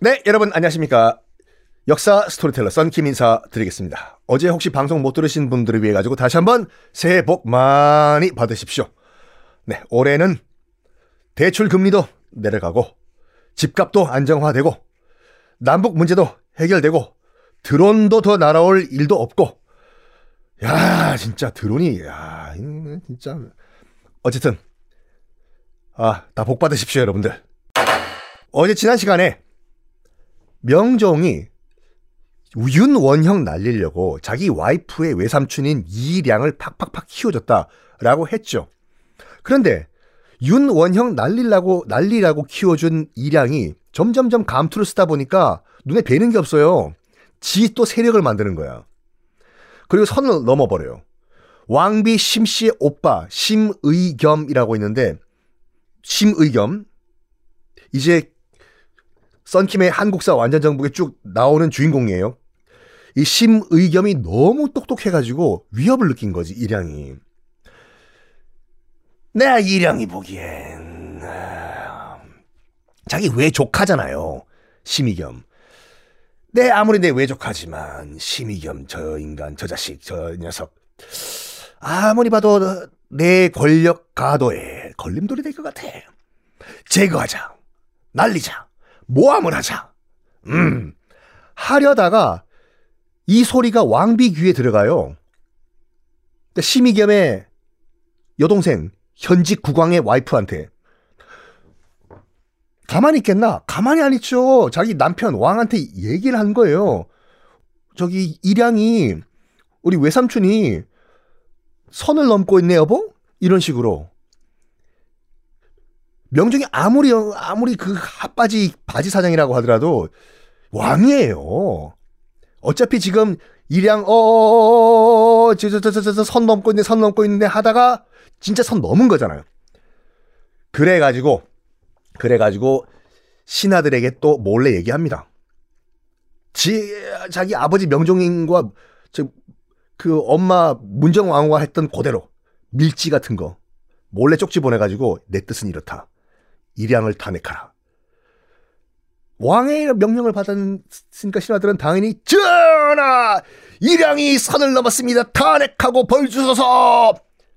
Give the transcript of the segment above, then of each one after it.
네, 여러분 안녕하십니까. 역사 스토리텔러 썬킴 인사 드리겠습니다. 어제 혹시 방송 못 들으신 분들을 위해 가지고 다시 한번 새해 복 많이 받으십시오. 네, 올해는 대출 금리도 내려가고 집값도 안정화되고 남북 문제도 해결되고 드론도 더 날아올 일도 없고 야 진짜 드론이 야 진짜 어쨌든 아 다 복 받으십시오 여러분들 어제 지난 시간에 명종이 윤원형 날리려고 자기 와이프의 외삼촌인 이량을 팍팍팍 키워줬다라고 했죠. 그런데 윤원형 날리려고 날리라고 키워준 이량이 점점점 감투를 쓰다 보니까 눈에 뵈는 게 없어요. 지 또 세력을 만드는 거야. 그리고 선을 넘어버려요. 왕비 심씨의 오빠 심의겸이라고 있는데 심의겸 이제 썬킴의 한국사 완전정복에 쭉 나오는 주인공이에요. 이 심의겸이 너무 똑똑해가지고 위협을 느낀 거지 이량이. 내가 이량이 보기엔 아, 자기 외조카잖아요. 심의겸. 내 아무리 내 외조카지만 심의겸 저 인간 저 자식 저 녀석 아무리 봐도 내 권력 가도에 걸림돌이 될 것 같아. 제거하자. 날리자. 모함을 하자. 음. 하려다가 이 소리가 왕비 귀에 들어가요. 심의겸의 여동생 현직 국왕의 와이프한테 가만히 있겠나? 가만히 안 있죠. 자기 남편 왕한테 얘기를 한 거예요. 저기 일양이 우리 외삼촌이 선을 넘고 있네 여보? 이런 식으로 명종이 아무리 아무리 그 핫바지 바지 사장이라고 하더라도 왕이에요. 어차피 지금 일양 어어어어 저저저저 선 넘고 있네 선 넘고 있는데 하다가 진짜 선 넘은 거잖아요. 그래 가지고 그래 가지고 신하들에게 또 몰래 얘기합니다. 지 자기 아버지 명종인과 그 엄마 문정왕후가 했던 그대로 밀지 같은 거 몰래 쪽지 보내가지고 내 뜻은 이렇다. 일양을 탄핵하라. 왕의 명령을 받았으니까 신하들은 당연히 전하! 일양이 선을 넘었습니다. 탄핵하고 벌 주소서!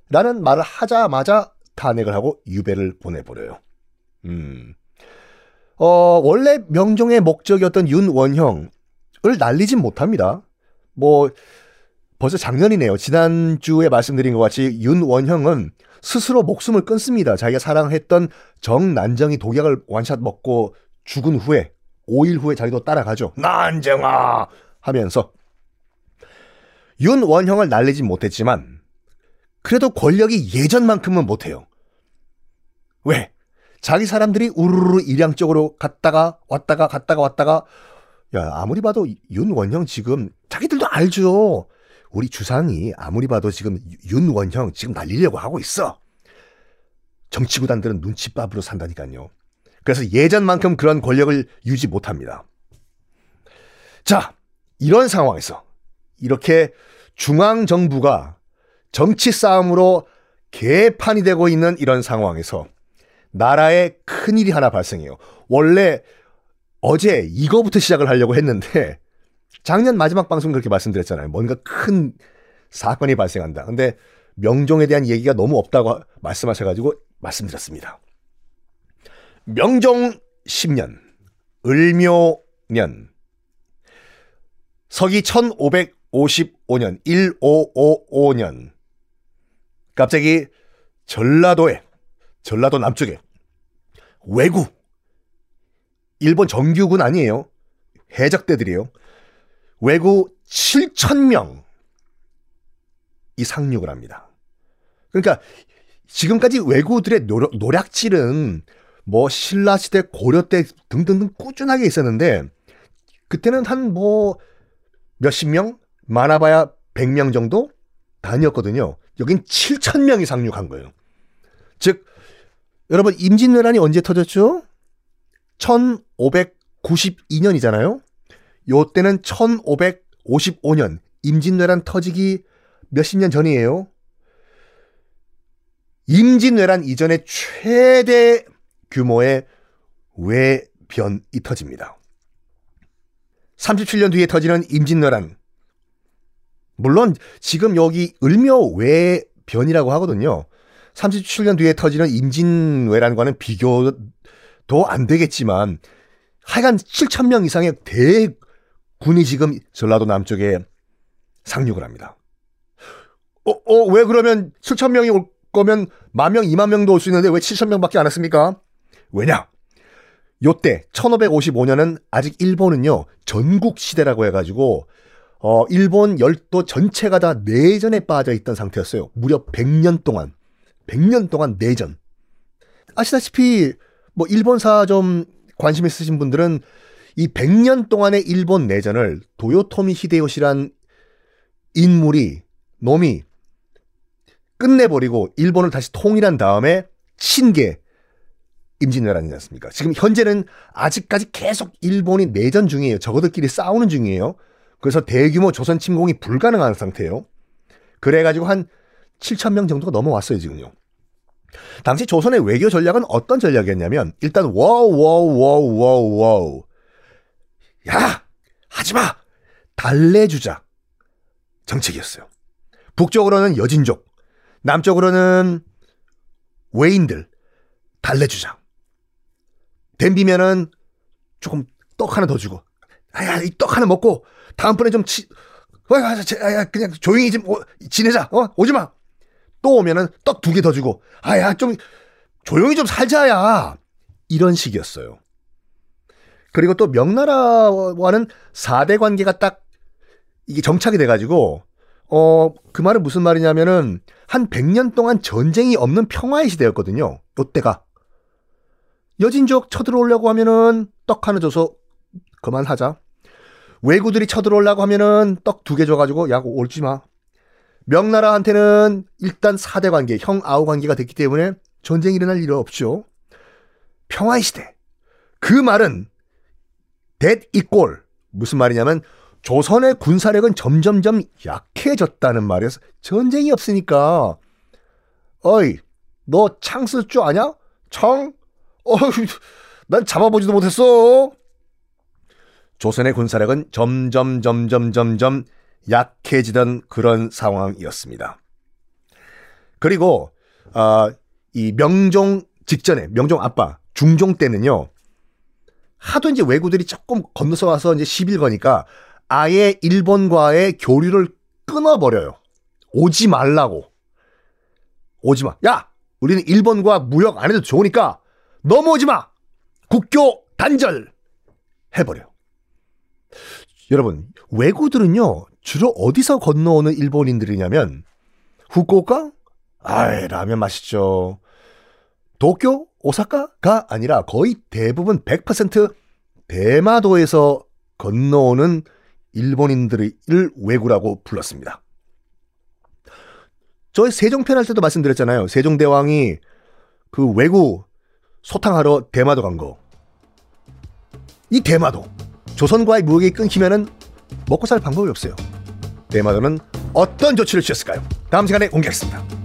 라는 말을 하자마자 탄핵을 하고 유배를 보내버려요. 음. 어, 원래 명종의 목적이었던 윤원형을 날리진 못합니다. 뭐, 벌써 작년이네요. 지난주에 말씀드린 것 같이 윤원형은 스스로 목숨을 끊습니다. 자기가 사랑했던 정난정이 독약을 완샷 먹고 죽은 후에 5일 후에 자기도 따라가죠. 난정아 하면서 윤원형을 날리진 못했지만 그래도 권력이 예전만큼은 못해요. 왜? 자기 사람들이 우르르 일양 쪽으로 갔다가 왔다가 갔다가 왔다가 야 아무리 봐도 윤원형 지금 자기들도 알죠. 우리 주상이 아무리 봐도 지금 윤원형 지금 날리려고 하고 있어. 정치구단들은 눈치밥으로 산다니까요. 그래서 예전만큼 그런 권력을 유지 못합니다. 자, 이런 상황에서 이렇게 중앙정부가 정치 싸움으로 개판이 되고 있는 이런 상황에서 나라에 큰일이 하나 발생해요. 원래 어제 이거부터 시작을 하려고 했는데 작년 마지막 방송 그렇게 말씀드렸잖아요. 뭔가 큰 사건이 발생한다. 근데 명종에 대한 얘기가 너무 없다고 말씀하셔가지고 말씀드렸습니다. 명종 10년, 을묘년, 서기 1555년, 1555년, 갑자기 전라도에, 전라도 남쪽에, 왜구, 일본 정규군 아니에요. 해적대들이에요. 외구 7천 명 이 상륙을 합니다. 그러니까 지금까지 외구들의 노력, 노략질은 뭐 신라 시대, 고려 때 등등등 꾸준하게 있었는데 그때는 한 뭐 몇십 명? 많아봐야 100명 정도? 다니었거든요. 여긴 7천 명이 상륙한 거예요. 즉 여러분 임진왜란이 언제 터졌죠? 1592년이잖아요. 요때는 1555년 임진왜란 터지기 몇십 년 전이에요. 임진왜란 이전에 최대 규모의 외변이 터집니다. 37년 뒤에 터지는 임진왜란. 물론 지금 여기 을묘 외변이라고 하거든요. 37년 뒤에 터지는 임진왜란과는 비교도 안 되겠지만 하여간 7천 명 이상의 대 군이 지금 전라도 남쪽에 상륙을 합니다. 어, 어, 왜 그러면 7천 명이 올 거면 만 명, 2만 명도 올 수 있는데 왜 7천 명밖에 안 왔습니까? 왜냐? 요때 1555년은 아직 일본은요 전국 시대라고 해가지고 어 일본 열도 전체가 다 내전에 빠져 있던 상태였어요. 무려 100년 동안 100년 동안 내전. 아시다시피 뭐 일본사 좀 관심 있으신 분들은 이 100년 동안의 일본 내전을 도요토미 히데요시란 인물이 놈이 끝내버리고 일본을 다시 통일한 다음에 친게 임진왜란이지 않습니까? 지금 현재는 아직까지 계속 일본이 내전 중이에요. 저거들끼리 싸우는 중이에요. 그래서 대규모 조선 침공이 불가능한 상태예요. 그래가지고 한 7천 명 정도가 넘어왔어요, 지금요. 당시 조선의 외교 전략은 어떤 전략이었냐면 일단 와우 와우 와우 와우 와우 야 하지마 달래주자 정책이었어요. 북쪽으로는 여진족, 남쪽으로는 왜인들 달래주자. 댐비면은 조금 떡 하나 더 주고, 아야, 이 떡 하나 먹고, 다음번에 좀 치, 어, 야, 그냥 조용히 좀 오, 지내자, 어? 오지 마! 또 오면은 떡 두 개 더 주고, 아야, 좀, 조용히 좀 살자야! 이런 식이었어요. 그리고 또 명나라와는 4대 관계가 딱 이게 정착이 돼가지고, 어, 그 말은 무슨 말이냐면은 한 100년 동안 전쟁이 없는 평화의 시대였거든요. 요때가. 여진족 쳐들어오려고 하면은 떡 하나 줘서 그만하자. 왜구들이 쳐들어오려고 하면은 떡 두 개 줘가지고 야 올지 마. 명나라한테는 일단 4대 관계, 형 아우 관계가 됐기 때문에 전쟁이 일어날 일은 없죠. 평화의 시대. 그 말은 that equal 무슨 말이냐면 조선의 군사력은 점점점 약해졌다는 말이어서 전쟁이 없으니까 어이 너 창 쓸 줄 아냐? 창? 어휴, 난 잡아보지도 못했어. 조선의 군사력은 점점 점점 점점 약해지던 그런 상황이었습니다. 그리고 어, 이 명종 직전에 명종 아빠 중종 때는요. 하도 이제 왜구들이 조금 건너서 와서 이제 시빌 거니까 아예 일본과의 교류를 끊어버려요. 오지 말라고. 오지 마. 야! 우리는 일본과 무역 안 해도 좋으니까 넘어오지 마! 국교 단절! 해버려. 여러분, 외구들은요, 주로 어디서 건너오는 일본인들이냐면, 후쿠오카? 아이, 라면 맛있죠. 도쿄? 오사카가 아니라 거의 대부분 100% 대마도에서 건너오는 일본인들을 왜구라고 불렀습니다. 저희 세종편 할 때도 말씀드렸잖아요. 세종대왕이 그 왜구 소탕하러 대마도 간 거. 이 대마도 조선과의 무역이 끊기면은 먹고 살 방법이 없어요. 대마도는 어떤 조치를 취했을까요? 다음 시간에 공개하겠습니다.